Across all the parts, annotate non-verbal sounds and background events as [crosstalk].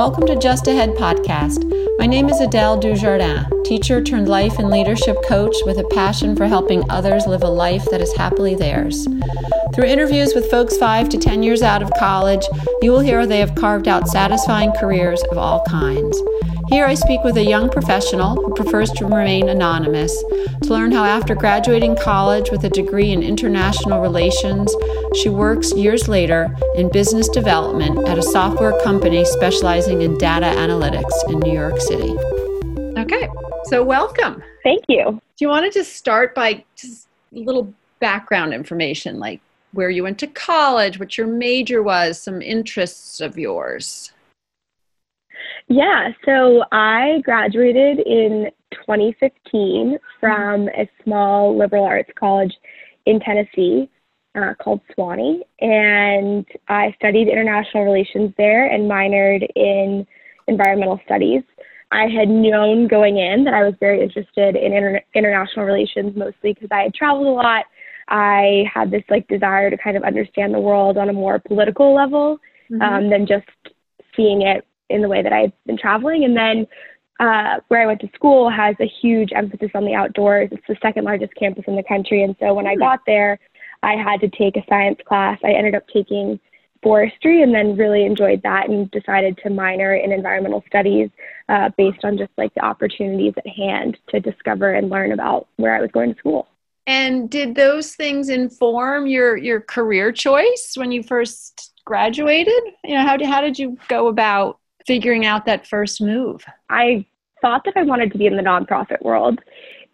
Welcome to Just Ahead podcast. My name is Adele Dujardin, teacher turned life and leadership coach with a passion for helping others live a life that is happily theirs. Through interviews with folks 5 to 10 years out of college, you will hear they have carved out satisfying careers of all kinds. Here I speak with a young professional who prefers to remain anonymous to learn how, after graduating college with a degree in international relations, she works years later in business development at a software company specializing in data analytics in New York City. Okay, so welcome. Thank you. Do you want to just start by just a little background information, like where you went to college, what your major was, some interests of yours? Yeah, so I graduated in 2015 from a small liberal arts college in Tennessee uh, called Sewanee, and I studied international relations there and minored in environmental studies. I had known going in that I was very interested in inter- international relations, mostly because I had traveled a lot. I had this like desire to kind of understand the world on a more political level mm-hmm. um, than just seeing it in the way that I've been traveling. And then uh, where I went to school has a huge emphasis on the outdoors. It's the second largest campus in the country. And so when I hmm. got there, I had to take a science class. I ended up taking forestry and then really enjoyed that and decided to minor in environmental studies uh, based on just like the opportunities at hand to discover and learn about where I was going to school. And did those things inform your your career choice when you first graduated? You know, how did, how did you go about figuring out that first move? I thought that I wanted to be in the nonprofit world.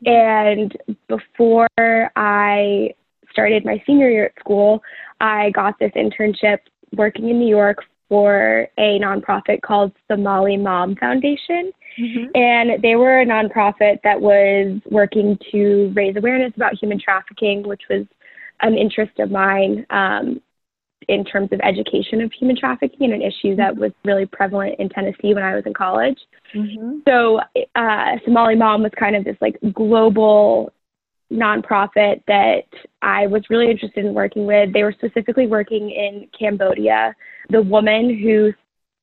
And before I started my senior year at school, I got this internship working in New York for a nonprofit called Somaly Mam Foundation. Mm-hmm. And they were a nonprofit that was working to raise awareness about human trafficking, which was an interest of mine. Um, in terms of education of human trafficking and an issue that was really prevalent in Tennessee when I was in college. Mm-hmm. So, uh, Somaly Mam was kind of this like global nonprofit that I was really interested in working with. They were specifically working in Cambodia. The woman who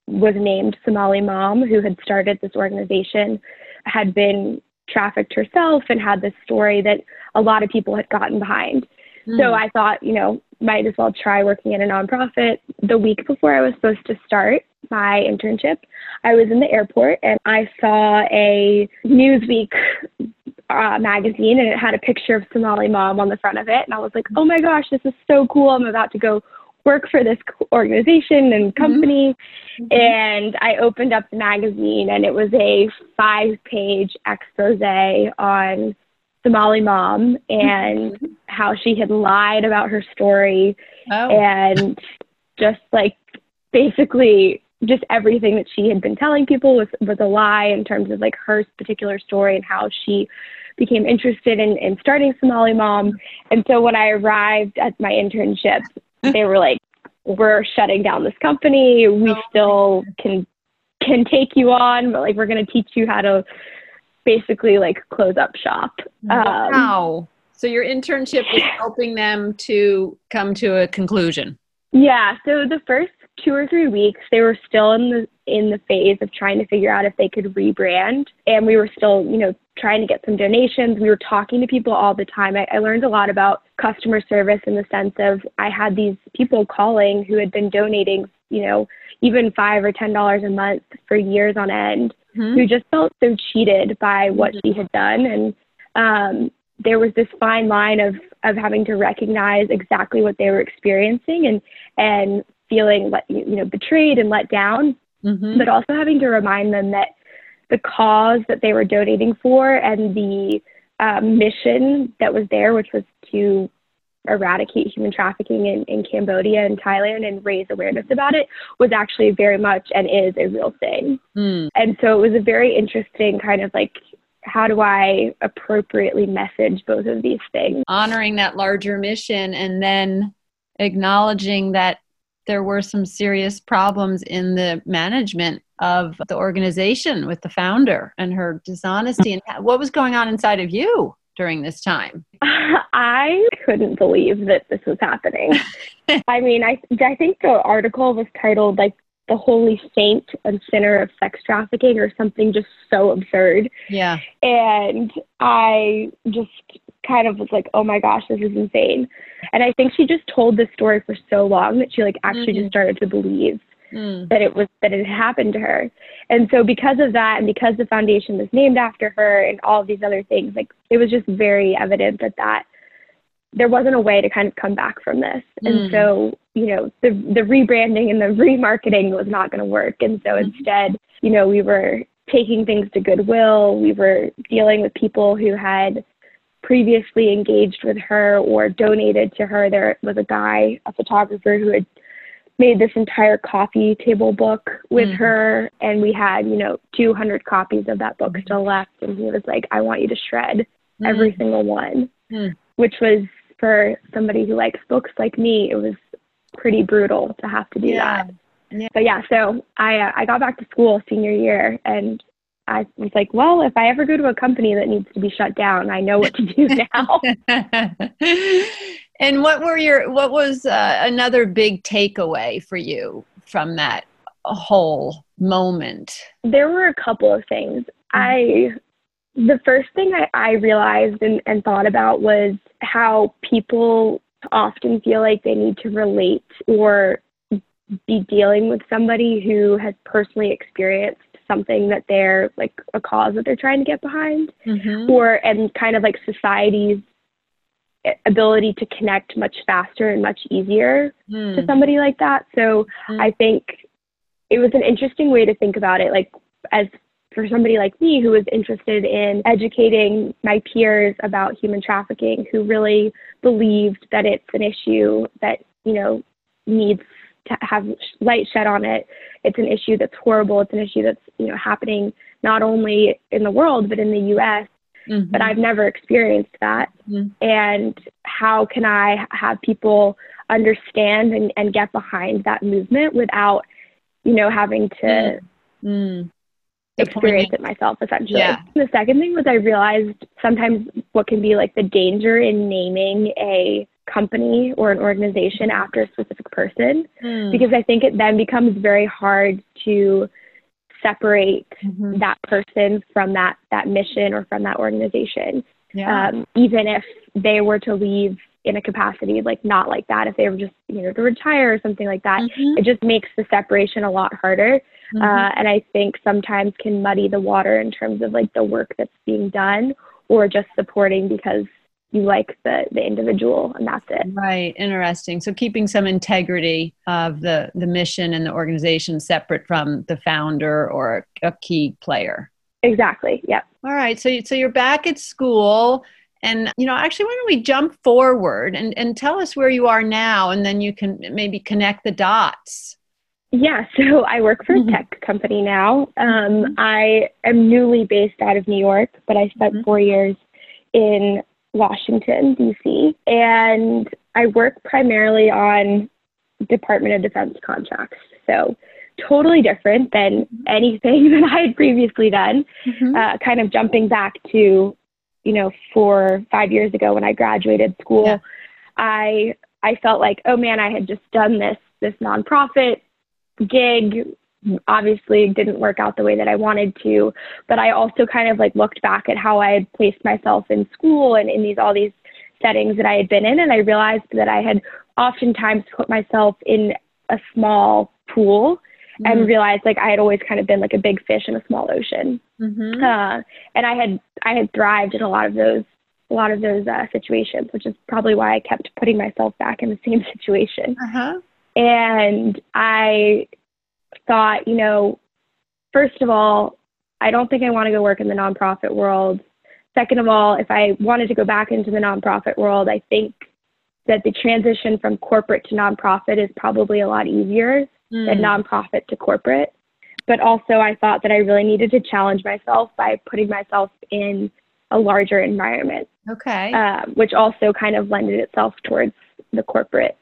was named Somaly Mam, who had started this organization, had been trafficked herself and had this story that a lot of people had gotten behind. Mm. So I thought, you know, might as well try working in a nonprofit. The week before I was supposed to start my internship, I was in the airport and I saw a Newsweek uh, magazine and it had a picture of Somaly Mam on the front of it. And I was like, oh my gosh, this is so cool. I'm about to go work for this organization and mm-hmm. company. Mm-hmm. And I opened up the magazine and it was a five page expose on Somaly Mam and mm-hmm. how she had lied about her story oh. and just like basically just everything that she had been telling people was was a lie in terms of like her particular story and how she became interested in, in starting Somaly Mam. And so when I arrived at my internship, they were like, We're shutting down this company. We oh, still can can take you on, but like we're gonna teach you how to basically like close up shop. Wow. Um, so your internship was helping them to come to a conclusion. Yeah. So the first two or three weeks, they were still in the in the phase of trying to figure out if they could rebrand, and we were still, you know, trying to get some donations. We were talking to people all the time. I, I learned a lot about customer service in the sense of I had these people calling who had been donating, you know, even five or ten dollars a month for years on end mm-hmm. who just felt so cheated by what mm-hmm. she had done. And um, there was this fine line of, of having to recognize exactly what they were experiencing and, and feeling let, you know, betrayed and let down, mm-hmm. but also having to remind them that the cause that they were donating for and the um, mission that was there, which was to eradicate human trafficking in, in Cambodia and Thailand and raise awareness about it was actually very much and is a real thing. Mm. And so it was a very interesting kind of like how do I appropriately message both of these things? Honoring that larger mission and then acknowledging that there were some serious problems in the management of the organization with the founder and her dishonesty and what was going on inside of you during this time? [laughs] I couldn't believe that this was happening. [laughs] I mean, I I think the article was titled like the holy saint and sinner of sex trafficking or something just so absurd. Yeah. And I just kind of was like, oh my gosh, this is insane. And I think she just told this story for so long that she like actually mm-hmm. just started to believe mm. that it was that it happened to her. And so because of that and because the foundation was named after her and all these other things, like it was just very evident that that there wasn't a way to kind of come back from this. Mm. And so, you know, the the rebranding and the remarketing was not going to work. And so mm. instead, you know, we were taking things to Goodwill. We were dealing with people who had previously engaged with her or donated to her. There was a guy, a photographer, who had made this entire coffee table book with mm. her, and we had, you know, 200 copies of that book still left. And he was like, I want you to shred mm. every single one, mm. which was for somebody who likes books like me, it was pretty brutal to have to do yeah. that. Yeah. But yeah, so I uh, I got back to school senior year and I was like, well, if I ever go to a company that needs to be shut down, I know what to do [laughs] now. [laughs] and what were your what was uh, another big takeaway for you from that whole moment? There were a couple of things. Mm-hmm. I the first thing I, I realized and, and thought about was how people often feel like they need to relate or be dealing with somebody who has personally experienced something that they're like a cause that they're trying to get behind mm-hmm. or and kind of like society's ability to connect much faster and much easier mm. to somebody like that so mm. i think it was an interesting way to think about it like as for somebody like me who was interested in educating my peers about human trafficking, who really believed that it's an issue that, you know, needs to have light shed on it. It's an issue that's horrible. It's an issue that's, you know, happening not only in the world, but in the US. Mm-hmm. But I've never experienced that. Mm-hmm. And how can I have people understand and, and get behind that movement without, you know, having to mm experience it myself essentially. Yeah. The second thing was I realized sometimes what can be like the danger in naming a company or an organization after a specific person mm. because I think it then becomes very hard to separate mm-hmm. that person from that that mission or from that organization. Yeah. Um, even if they were to leave in a capacity like not like that, if they were just you know to retire or something like that, mm-hmm. it just makes the separation a lot harder. Mm-hmm. Uh, and I think sometimes can muddy the water in terms of like the work that's being done or just supporting because you like the the individual and that's it right interesting so keeping some integrity of the the mission and the organization separate from the founder or a key player exactly yep all right so so you're back at school and you know actually why don't we jump forward and and tell us where you are now and then you can maybe connect the dots yeah, so I work for a mm-hmm. tech company now. Um, mm-hmm. I am newly based out of New York, but I spent mm-hmm. four years in Washington, D.C., and I work primarily on Department of Defense contracts. So totally different than anything [laughs] that I had previously done. Mm-hmm. Uh, kind of jumping back to, you know, four, five years ago when I graduated school, yeah. I I felt like, oh man, I had just done this this nonprofit gig obviously didn't work out the way that I wanted to, but I also kind of like looked back at how I had placed myself in school and in these all these settings that I had been in and I realized that I had oftentimes put myself in a small pool mm-hmm. and realized like I had always kind of been like a big fish in a small ocean. Mm-hmm. Uh, and I had I had thrived in a lot of those a lot of those uh, situations, which is probably why I kept putting myself back in the same [laughs] situation. Uh-huh. And I thought, you know, first of all, I don't think I want to go work in the nonprofit world. Second of all, if I wanted to go back into the nonprofit world, I think that the transition from corporate to nonprofit is probably a lot easier mm. than nonprofit to corporate. But also, I thought that I really needed to challenge myself by putting myself in a larger environment. Okay. Um, which also kind of lended itself towards the corporate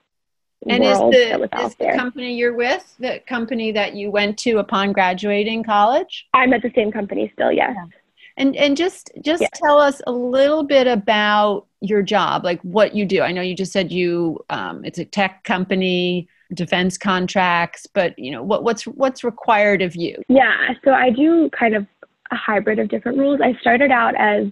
and is the, is the company you're with the company that you went to upon graduating college? I'm at the same company still, yes. Yeah. And and just just tell us a little bit about your job, like what you do. I know you just said you um, it's a tech company. defense contracts, but you know what, what's what's required of you? Yeah, so I do kind of a hybrid of different roles. I started out as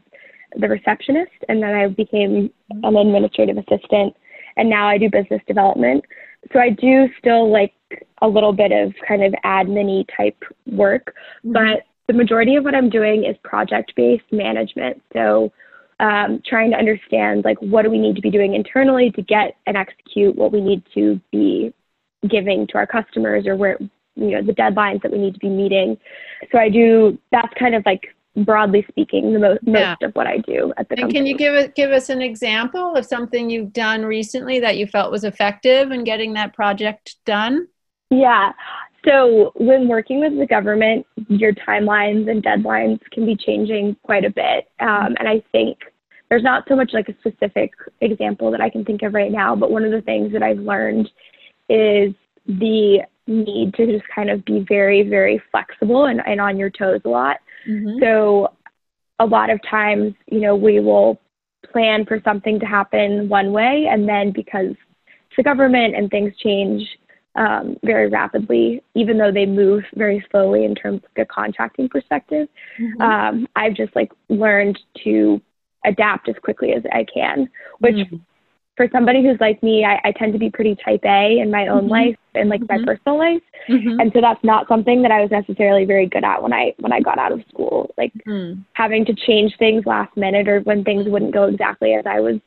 the receptionist, and then I became an administrative assistant, and now I do business development. So I do still like a little bit of kind of admin type work, mm-hmm. but the majority of what I'm doing is project based management. So um, trying to understand like what do we need to be doing internally to get and execute what we need to be giving to our customers or where you know the deadlines that we need to be meeting. So I do that's kind of like broadly speaking the most, yeah. most of what I do at the and company. Can you give it give us an example of something you've done recently that you felt was effective in getting that project done? Yeah. So when working with the government, your timelines and deadlines can be changing quite a bit. Um, and I think there's not so much like a specific example that I can think of right now, but one of the things that I've learned is the need to just kind of be very, very flexible and, and on your toes a lot. Mm-hmm. So a lot of times, you know, we will plan for something to happen one way, and then because the government and things change um, very rapidly, even though they move very slowly in terms of the contracting perspective, mm-hmm. um, I've just like learned to adapt as quickly as I can, which mm-hmm for somebody who's like me, I, I tend to be pretty type A in my own mm-hmm. life and like mm-hmm. my personal life. Mm-hmm. And so that's not something that I was necessarily very good at when I when I got out of school. Like mm. having to change things last minute or when things wouldn't go exactly as I was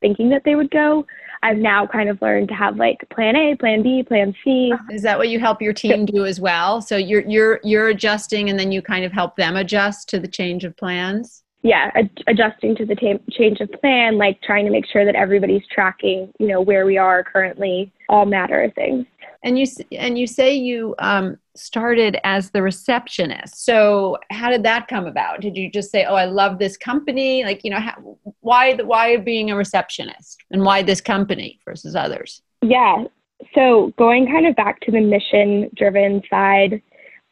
thinking that they would go. I've now kind of learned to have like plan A, plan B, plan C. Is that what you help your team do as well? So you're you're you're adjusting and then you kind of help them adjust to the change of plans? Yeah, ad- adjusting to the ta- change of plan, like trying to make sure that everybody's tracking, you know, where we are currently, all matter of things. And you and you say you um, started as the receptionist. So how did that come about? Did you just say, "Oh, I love this company"? Like, you know, how, why the, why being a receptionist, and why this company versus others? Yeah. So going kind of back to the mission driven side,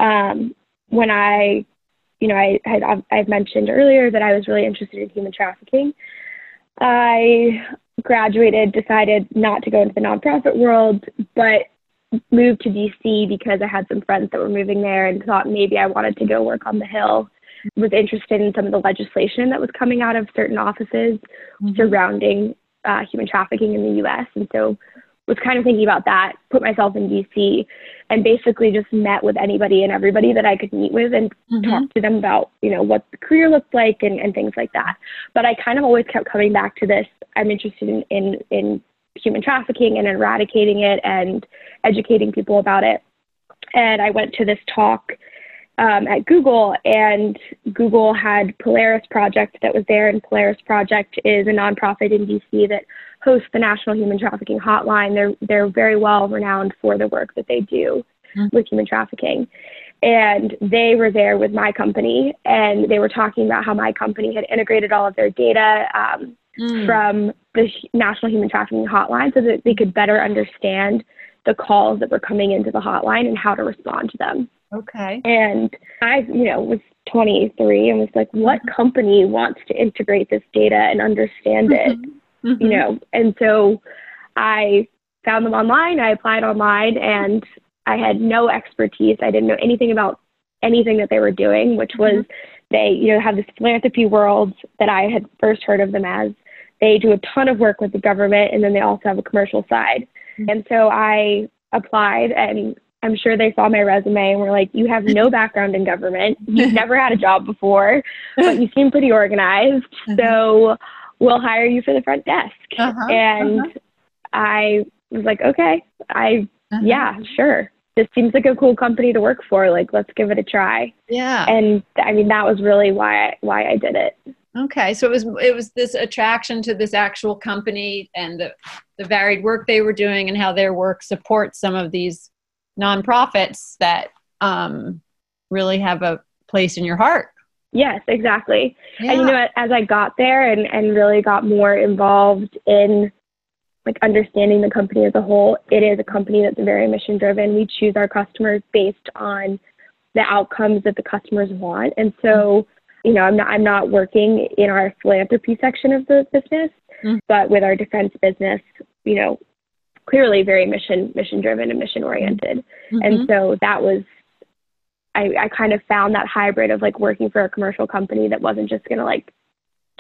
um, when I you know, I had I've mentioned earlier that I was really interested in human trafficking. I graduated, decided not to go into the nonprofit world, but moved to DC because I had some friends that were moving there and thought maybe I wanted to go work on the Hill. Was interested in some of the legislation that was coming out of certain offices mm-hmm. surrounding uh, human trafficking in the U.S. And so was kind of thinking about that, put myself in DC, and basically just met with anybody and everybody that I could meet with and mm-hmm. talk to them about, you know, what the career looked like and, and things like that. But I kind of always kept coming back to this. I'm interested in, in, in human trafficking and eradicating it and educating people about it. And I went to this talk um, at Google, and Google had Polaris Project that was there, and Polaris Project is a nonprofit in DC that hosts the National Human Trafficking Hotline. They're they're very well renowned for the work that they do mm-hmm. with human trafficking. And they were there with my company, and they were talking about how my company had integrated all of their data um, mm. from the National Human Trafficking Hotline so that they could better understand the calls that were coming into the hotline and how to respond to them. Okay. And I, you know, was 23 and was like, what mm-hmm. company wants to integrate this data and understand it? Mm-hmm mm-hmm. you know. And so I found them online. I applied online, and I had no expertise. I didn't know anything about anything that they were doing, which was mm-hmm. they, you know, have this philanthropy world that I had first heard of them as. They do a ton of work with the government, and then they also have a commercial side. Mm-hmm. And so I applied, and I'm sure they saw my resume and were like, You have no background in government. You've [laughs] never had a job before, but you seem pretty organized. Mm-hmm. So we'll hire you for the front desk. Uh-huh, and uh-huh. I was like, okay, I, uh-huh. yeah, sure. This seems like a cool company to work for. Like, let's give it a try. Yeah. And I mean, that was really why I, why I did it. Okay, so it was it was this attraction to this actual company and the the varied work they were doing and how their work supports some of these nonprofits that um, really have a place in your heart. Yes, exactly. Yeah. And you know, as I got there and, and really got more involved in like understanding the company as a whole, it is a company that's very mission driven. We choose our customers based on the outcomes that the customers want. And so, you know, I'm not I'm not working in our philanthropy section of the business, mm-hmm. but with our defense business, you know, clearly very mission mission driven and mission oriented. Mm-hmm. And so that was I, I kind of found that hybrid of like working for a commercial company that wasn't just gonna like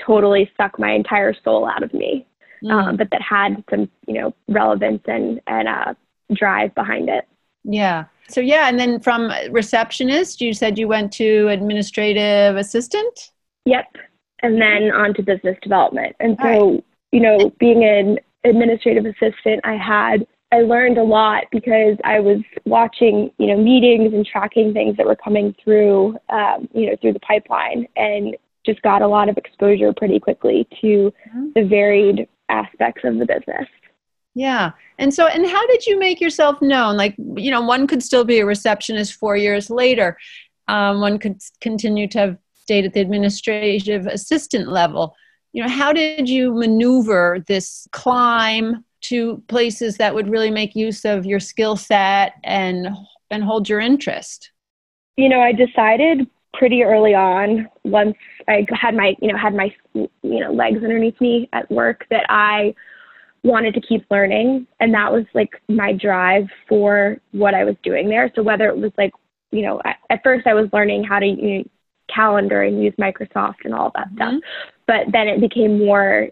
totally suck my entire soul out of me, mm-hmm. um, but that had some you know relevance and and uh, drive behind it. Yeah. So yeah, and then from receptionist, you said you went to administrative assistant. Yep, and then on to business development. And so right. you know, being an administrative assistant, I had I learned a lot because I was watching, you know, meetings and tracking things that were coming through, um, you know, through the pipeline, and just got a lot of exposure pretty quickly to mm-hmm. the varied aspects of the business. Yeah. And so, and how did you make yourself known? Like, you know, one could still be a receptionist four years later. Um, one could continue to have stayed at the administrative assistant level. You know, how did you maneuver this climb to places that would really make use of your skill set and and hold your interest? You know, I decided pretty early on once I had my, you know, had my, you know, legs underneath me at work that I wanted to keep learning and that was like my drive for what I was doing there. So whether it was like, you know, at first I was learning how to you know, calendar and use Microsoft and all that mm-hmm. stuff. But then it became more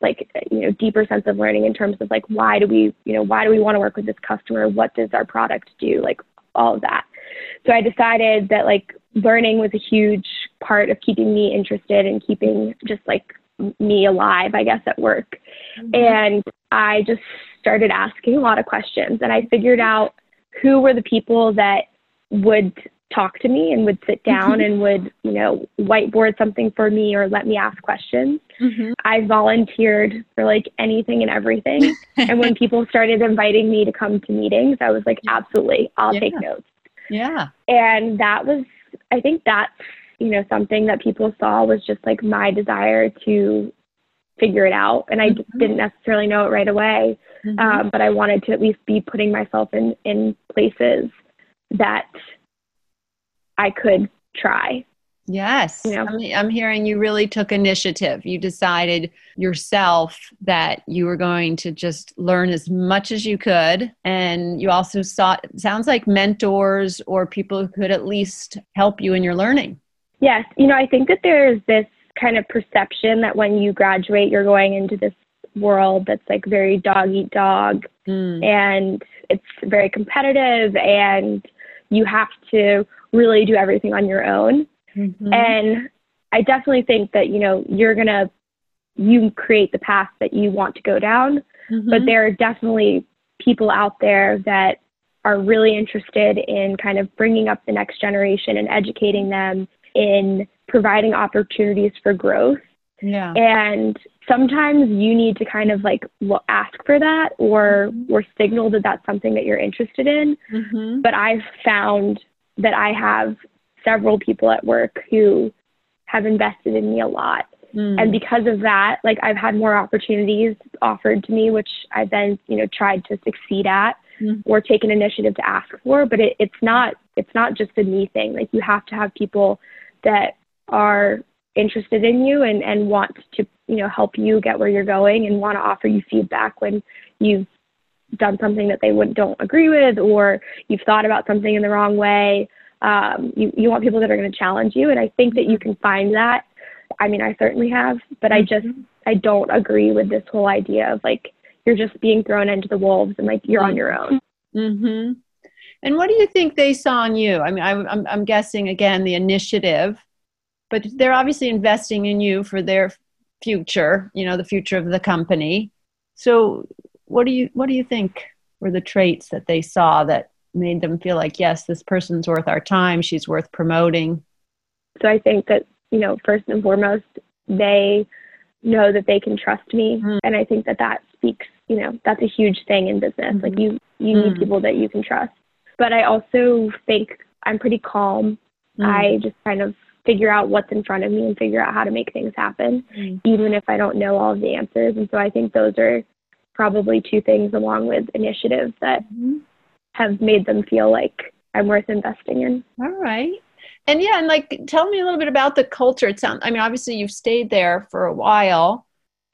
like you know deeper sense of learning in terms of like why do we you know why do we want to work with this customer what does our product do like all of that so i decided that like learning was a huge part of keeping me interested and keeping just like me alive, I guess, at work. Mm-hmm. And I just started asking a lot of questions and I figured out who were the people that would talk to me and would sit down mm-hmm. and would, you know, whiteboard something for me or let me ask questions. Mm-hmm. I volunteered for like anything and everything. and when [laughs] people started inviting me to come to meetings, I was like, absolutely, I'll yeah. take notes. Yeah. And that was, I think that's you know, something that people saw was just like my desire to figure it out. And I mm-hmm. didn't necessarily know it right away, mm-hmm. um, but I wanted to at least be putting myself in, in places that I could try. Yes. You know? I'm, I'm hearing you really took initiative. You decided yourself that you were going to just learn as much as you could. And you also sought, sounds like mentors or people who could at least help you in your learning. Yes, you know, I think that there's this kind of perception that when you graduate, you're going into this world that's like very dog eat dog mm. and it's very competitive and you have to really do everything on your own. Mm-hmm. And I definitely think that, you know, you're going to, you create the path that you want to go down, mm-hmm. but there are definitely people out there that are really interested in kind of bringing up the next generation and educating them in providing opportunities for growth. Yeah. And sometimes you need to kind of like ask for that or mm-hmm. or signal that that's something that you're interested in. Mm-hmm. But I've found that I have several people at work who have invested in me a lot. Mm. And because of that, like I've had more opportunities offered to me, which I've then, you know, tried to succeed at mm. or take an initiative to ask for. But it, it's not, it's not just a me thing. Like you have to have people that are interested in you and, and want to you know help you get where you're going and want to offer you feedback when you've done something that they wouldn't don't agree with or you've thought about something in the wrong way um, you, you want people that are going to challenge you and i think that you can find that i mean i certainly have but i just mm-hmm. i don't agree with this whole idea of like you're just being thrown into the wolves and like you're on your own mm-hmm. And what do you think they saw in you? I mean, I, I'm, I'm guessing again the initiative, but they're obviously investing in you for their future. You know, the future of the company. So, what do you what do you think were the traits that they saw that made them feel like, yes, this person's worth our time. She's worth promoting. So I think that you know, first and foremost, they know that they can trust me, mm. and I think that that speaks. You know, that's a huge thing in business. Mm-hmm. Like you, you mm. need people that you can trust but I also think I'm pretty calm. Mm. I just kind of figure out what's in front of me and figure out how to make things happen, mm. even if I don't know all of the answers. And so I think those are probably two things along with initiatives that mm-hmm. have made them feel like I'm worth investing in. All right. And yeah, and like tell me a little bit about the culture. It sounds I mean, obviously you've stayed there for a while.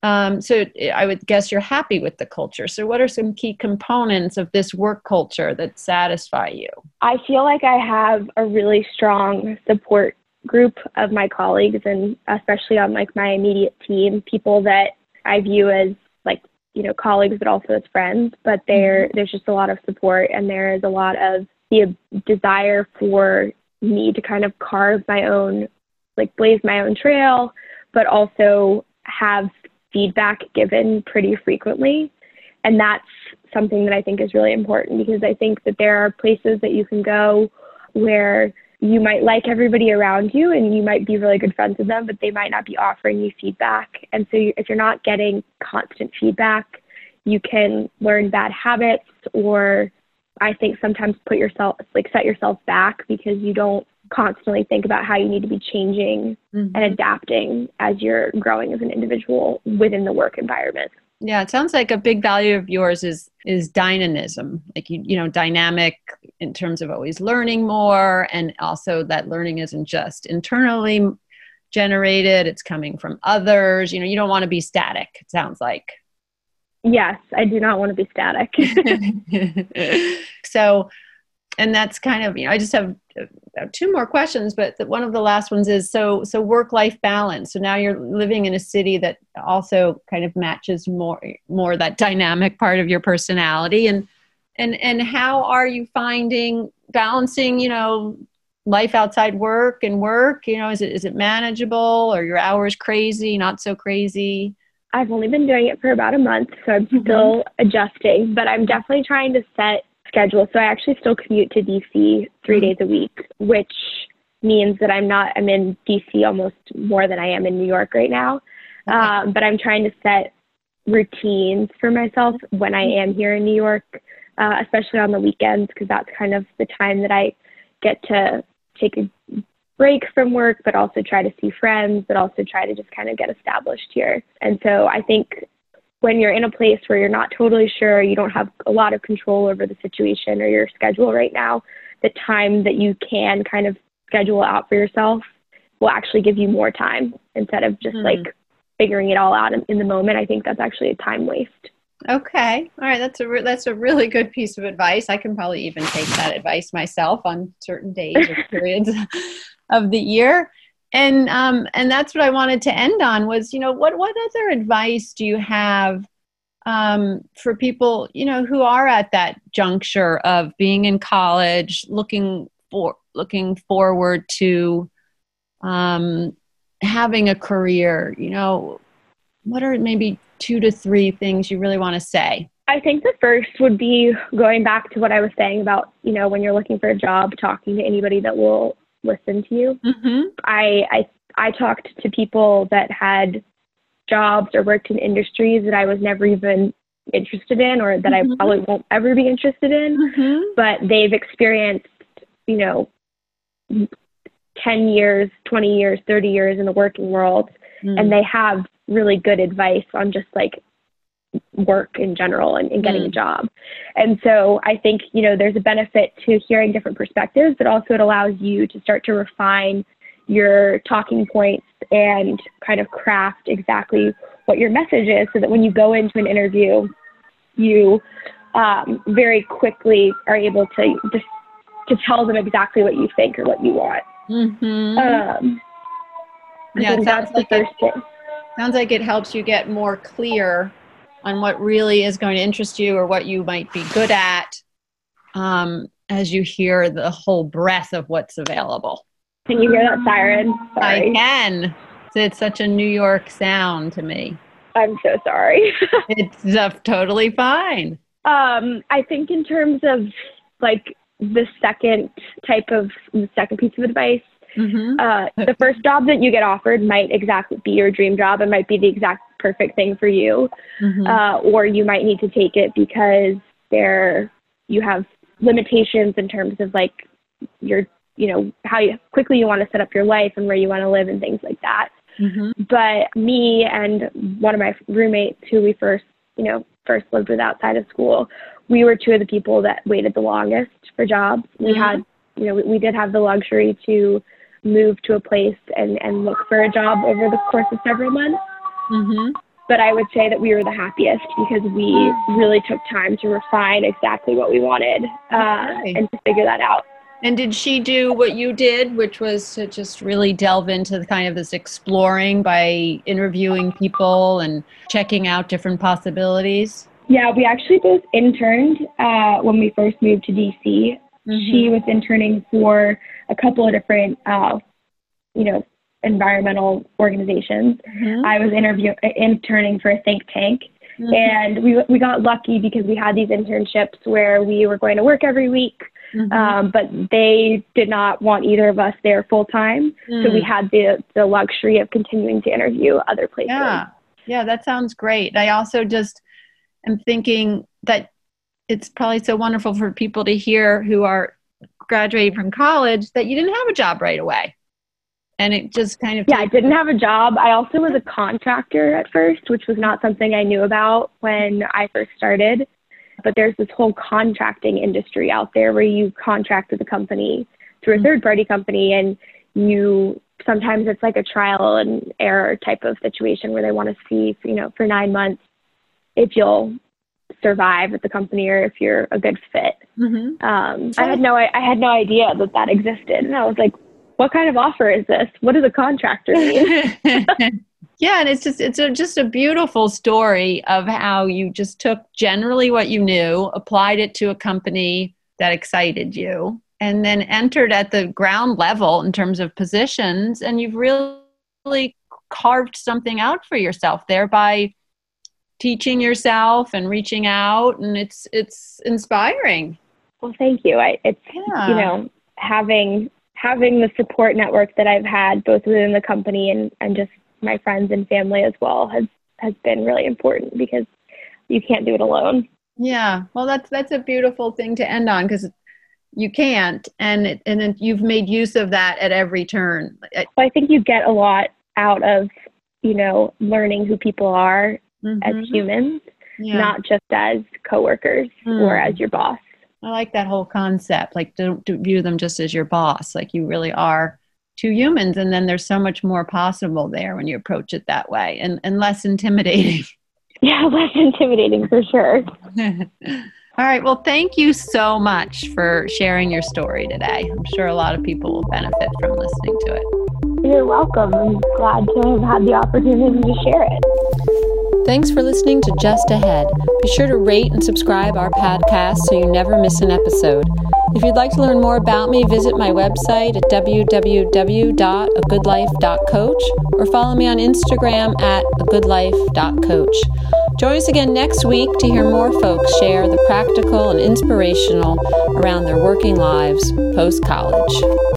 um, so I would guess you're happy with the culture. So, what are some key components of this work culture that satisfy you? I feel like I have a really strong support group of my colleagues, and especially on like my immediate team, people that I view as like you know colleagues, but also as friends. But there, mm-hmm. there's just a lot of support, and there is a lot of the desire for me to kind of carve my own, like blaze my own trail, but also have feedback given pretty frequently. And that's something that I think is really important because I think that there are places that you can go where you might like everybody around you and you might be really good friends with them, but they might not be offering you feedback. And so if you're not getting constant feedback, you can learn bad habits or I think sometimes put yourself like set yourself back because you don't constantly think about how you need to be changing mm-hmm. and adapting as you're growing as an individual within the work environment. Yeah, it sounds like a big value of yours is is dynamism. Like you you know, dynamic in terms of always learning more and also that learning isn't just internally generated, it's coming from others. You know, you don't want to be static, it sounds like. Yes, I do not want to be static. [laughs] so and that's kind of you know i just have two more questions but one of the last ones is so so work life balance. So now you're living in a city that also kind of matches more more that dynamic part of your personality. And and and how are you finding balancing you know life outside work and work? You know is it is it manageable? Or your hours crazy not so crazy? I've only been doing it for about a month so i'm mm-hmm. still adjusting but i'm definitely trying to set schedule. So I actually still commute to DC 3 mm-hmm. days a week, which means that I'm not, I'm in DC almost more than I am in New York right now. Um, but I'm trying to set routines for myself when I am here in New York, uh, especially on the weekends, because that's kind of the time that I get to take a break from work, but also try to see friends, but also try to just kind of get established here. And so I think when you're in a place where you're not totally sure, you don't have a lot of control over the situation or your schedule right now, the time that you can kind of schedule out for yourself will actually give you more time instead of just mm like figuring it all out in, in, the moment. I think that's actually a time waste. Okay. All right. That's a re- that's a really good piece of advice. I can probably even take that advice myself on certain days or [laughs] periods of the year and um, and that's what I wanted to end on was you know what what other advice do you have um, for people you know who are at that juncture of being in college, looking for looking forward to um, having a career? You know, what are maybe two to three things you really want to say? I think the first would be going back to what I was saying about, you know, when you're looking for a job, talking to anybody that will listen to you. Mm-hmm. I, I I talked to people that had jobs or worked in industries that I was never even interested in or that mm-hmm. I probably won't ever be interested in, mm-hmm. but they've experienced, you know, 10 years, 20 years, 30 years in the working world, mm. and they have really good advice on just like work in general and, and getting mm. a job. And so I think, you know, there's a benefit to hearing different perspectives, but also it allows you to start to refine your talking points and kind of craft exactly what your message is so that when you go into an interview, you um, very quickly are able to just to tell them exactly what you think or what you want. Mm-hmm. Um, yeah, sounds like it, sounds like it helps you get more clear on what really is going to interest you or what you might be good at um, as you hear the whole breadth of what's available. Can you hear that siren? Sorry. I can. It's such a New York sound to me. I'm so sorry. [laughs] it's uh, totally fine. Um, I think in terms of like the second type of the second piece of advice, mm-hmm. uh, the [laughs] first job that you get offered might exactly be your dream job. It might be the exact perfect thing for you, mm-hmm. uh, or you might need to take it because there you have limitations in terms of like your you know how you, quickly you want to set up your life and where you want to live and things like that. Mm-hmm. But me and one of my roommates who we first you know first lived with outside of school, we were two of the people that waited the longest for jobs. Mm-hmm. We had you know we, we did have the luxury to move to a place and and look for a job over the course of several months. Mm-hmm. but I would say that we were the happiest because we really took time to refine exactly what we wanted uh, Okay. and to figure that out. And did she do what you did, which was to just really delve into the kind of this exploring by interviewing people and checking out different possibilities? Yeah, we actually both interned uh, when we first moved to DC. She was interning for a couple of different, uh, you know, environmental organizations. Mhm. I was interview interning for a think tank, Mhm. and we we got lucky because we had these internships where we were going to work every week, Mhm. um, but they did not want either of us there full time, so we Mm. had the the luxury of continuing to interview other places. Yeah, yeah, that sounds great. I also just am thinking that it's probably so wonderful for people to hear who are graduating from college that you didn't have a job right away. And it just kind of Yeah, I didn't have a job. I also was a contractor at first, which was not something I knew about when I first started. But there's this whole contracting industry out there where you contract with a company through a Mhm. third party company and you sometimes it's like a trial and error type of situation where they want to see, you know, for nine months if you'll survive at the company or if you're a good fit. Mhm. Um, I had no I had no idea that that existed, and I was like, "What kind of offer is this? What does a contractor mean?" [laughs] [laughs] yeah, and it's just it's a, just a beautiful story of how you just took generally what you knew, applied it to a company that excited you, and then entered at the ground level in terms of positions, and you've really carved something out for yourself there by teaching yourself and reaching out, and it's it's inspiring. well, thank you. I it's Yeah. you know having having the support network that I've had both within the company and and just my friends and family as well has has been really important because you can't do it alone. Yeah, well, that's that's a beautiful thing to end on because you can't, and it, and then you've made use of that at every turn. So I think you get a lot out of you know learning who people are as mhm. humans, Yeah. not just as coworkers or Mm. as your boss. I like that whole concept. Like, don't, don't view them just as your boss. Like, you really are two humans, and then there's so much more possible there when you approach it that way, and and less intimidating. [laughs] Yeah, less intimidating for sure. [laughs] All right. Well, thank you so much for sharing your story today. I'm sure a lot of people will benefit from listening to it. You're welcome. I'm glad to have had the opportunity to share it. Thanks for listening to Just Ahead. Be sure to rate and subscribe our podcast so you never miss an episode. If you'd like to learn more about me, visit my website at www.agoodlife.coach or follow me on Instagram at agoodlife.coach. Join us again next week to hear more folks share the practical and inspirational around their working lives post college.